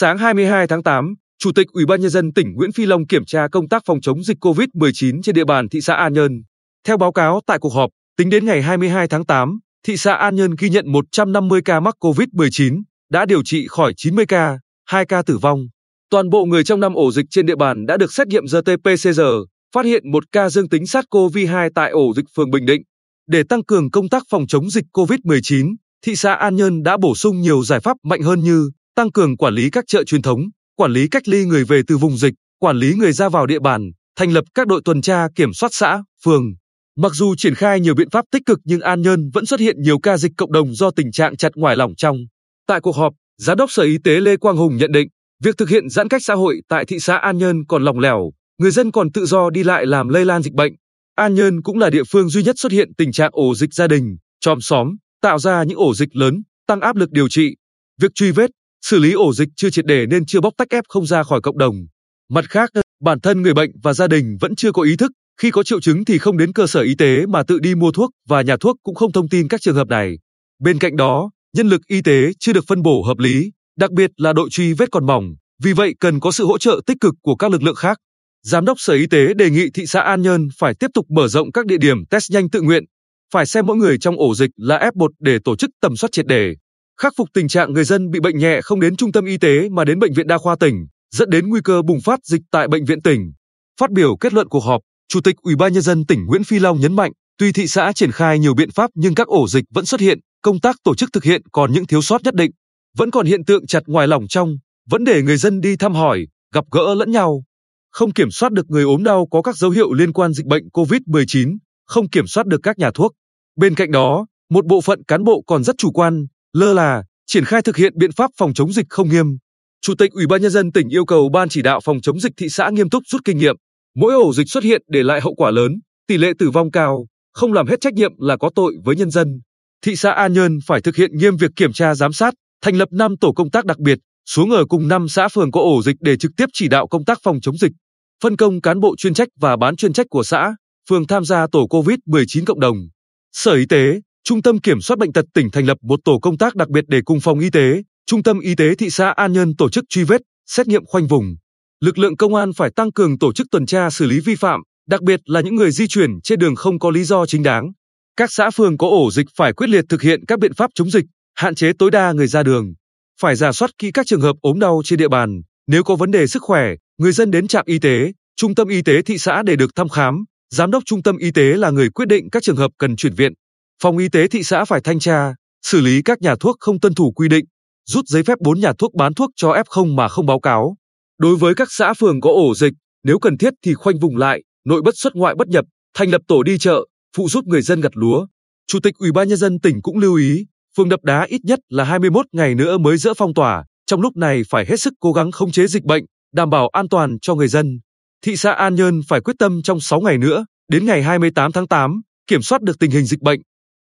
Sáng 22 tháng 8, Chủ tịch Ủy ban nhân dân tỉnh Nguyễn Phi Long kiểm tra công tác phòng chống dịch COVID-19 trên địa bàn thị xã An Nhơn. Theo báo cáo tại cuộc họp, tính đến ngày 22 tháng 8, thị xã An Nhơn ghi nhận 150 ca mắc COVID-19, đã điều trị khỏi 90 ca, 2 ca tử vong. Toàn bộ người trong năm ổ dịch trên địa bàn đã được xét nghiệm RT-PCR, phát hiện một ca dương tính SARS-CoV-2 tại ổ dịch phường Bình Định. Để tăng cường công tác phòng chống dịch COVID-19, thị xã An Nhơn đã bổ sung nhiều giải pháp mạnh hơn như tăng cường quản lý các chợ truyền thống, quản lý cách ly người về từ vùng dịch, quản lý người ra vào địa bàn, thành lập các đội tuần tra kiểm soát xã, phường. Mặc dù triển khai nhiều biện pháp tích cực nhưng An Nhơn vẫn xuất hiện nhiều ca dịch cộng đồng do tình trạng chặt ngoài lỏng trong. Tại cuộc họp, Giám đốc Sở Y tế Lê Quang Hùng nhận định, việc thực hiện giãn cách xã hội tại thị xã An Nhơn còn lỏng lẻo, người dân còn tự do đi lại làm lây lan dịch bệnh. An Nhơn cũng là địa phương duy nhất xuất hiện tình trạng ổ dịch gia đình, chòm xóm, tạo ra những ổ dịch lớn, tăng áp lực điều trị. Việc truy vết, xử lý ổ dịch chưa triệt để nên chưa bóc tách f không ra khỏi cộng đồng. Mặt khác, bản thân người bệnh và gia đình vẫn chưa có ý thức, khi có triệu chứng thì không đến cơ sở y tế mà tự đi mua thuốc và nhà thuốc cũng không thông tin các trường hợp này. Bên cạnh đó, nhân lực y tế chưa được phân bổ hợp lý, đặc biệt là đội truy vết còn mỏng, vì vậy cần có sự hỗ trợ tích cực của các lực lượng khác. Giám đốc Sở Y tế đề nghị thị xã An Nhơn phải tiếp tục mở rộng các địa điểm test nhanh tự nguyện, phải xem mỗi người trong ổ dịch là F1 để tổ chức tầm soát triệt đề khắc phục tình trạng người dân bị bệnh nhẹ không đến trung tâm y tế mà đến bệnh viện đa khoa tỉnh, dẫn đến nguy cơ bùng phát dịch tại bệnh viện tỉnh. Phát biểu kết luận cuộc họp, Chủ tịch Ủy ban nhân dân tỉnh Nguyễn Phi Long nhấn mạnh, tuy thị xã triển khai nhiều biện pháp nhưng các ổ dịch vẫn xuất hiện, công tác tổ chức thực hiện còn những thiếu sót nhất định, vẫn còn hiện tượng chặt ngoài lòng trong, vẫn để người dân đi thăm hỏi, gặp gỡ lẫn nhau, không kiểm soát được người ốm đau có các dấu hiệu liên quan dịch bệnh COVID-19, không kiểm soát được các nhà thuốc. Bên cạnh đó, một bộ phận cán bộ còn rất chủ quan, lơ là, triển khai thực hiện biện pháp phòng chống dịch không nghiêm. Chủ tịch Ủy ban nhân dân tỉnh yêu cầu ban chỉ đạo phòng chống dịch thị xã nghiêm túc rút kinh nghiệm. Mỗi ổ dịch xuất hiện để lại hậu quả lớn, tỷ lệ tử vong cao, không làm hết trách nhiệm là có tội với nhân dân. Thị xã An Nhơn phải thực hiện nghiêm việc kiểm tra giám sát, thành lập 5 tổ công tác đặc biệt, xuống ở cùng 5 xã phường có ổ dịch để trực tiếp chỉ đạo công tác phòng chống dịch. Phân công cán bộ chuyên trách và bán chuyên trách của xã, phường tham gia tổ COVID-19 cộng đồng. Sở Y tế, Trung tâm Kiểm soát Bệnh tật tỉnh thành lập một tổ công tác đặc biệt để cùng phòng y tế, Trung tâm Y tế thị xã An Nhơn tổ chức truy vết, xét nghiệm khoanh vùng. Lực lượng công an phải tăng cường tổ chức tuần tra xử lý vi phạm, đặc biệt là những người di chuyển trên đường không có lý do chính đáng. Các xã phường có ổ dịch phải quyết liệt thực hiện các biện pháp chống dịch, hạn chế tối đa người ra đường. Phải giả soát kỹ các trường hợp ốm đau trên địa bàn, nếu có vấn đề sức khỏe, người dân đến trạm y tế, trung tâm y tế thị xã để được thăm khám. Giám đốc trung tâm y tế là người quyết định các trường hợp cần chuyển viện. Phòng y tế thị xã phải thanh tra, xử lý các nhà thuốc không tuân thủ quy định, rút giấy phép 4 nhà thuốc bán thuốc cho F0 mà không báo cáo. Đối với các xã phường có ổ dịch, nếu cần thiết thì khoanh vùng lại, nội bất xuất ngoại bất nhập, thành lập tổ đi chợ, phụ giúp người dân gặt lúa. Chủ tịch Ủy ban nhân dân tỉnh cũng lưu ý, phường Đập Đá ít nhất là 21 ngày nữa mới dỡ phong tỏa, trong lúc này phải hết sức cố gắng khống chế dịch bệnh, đảm bảo an toàn cho người dân. Thị xã An Nhơn phải quyết tâm trong 6 ngày nữa, đến ngày 28 tháng 8, kiểm soát được tình hình dịch bệnh,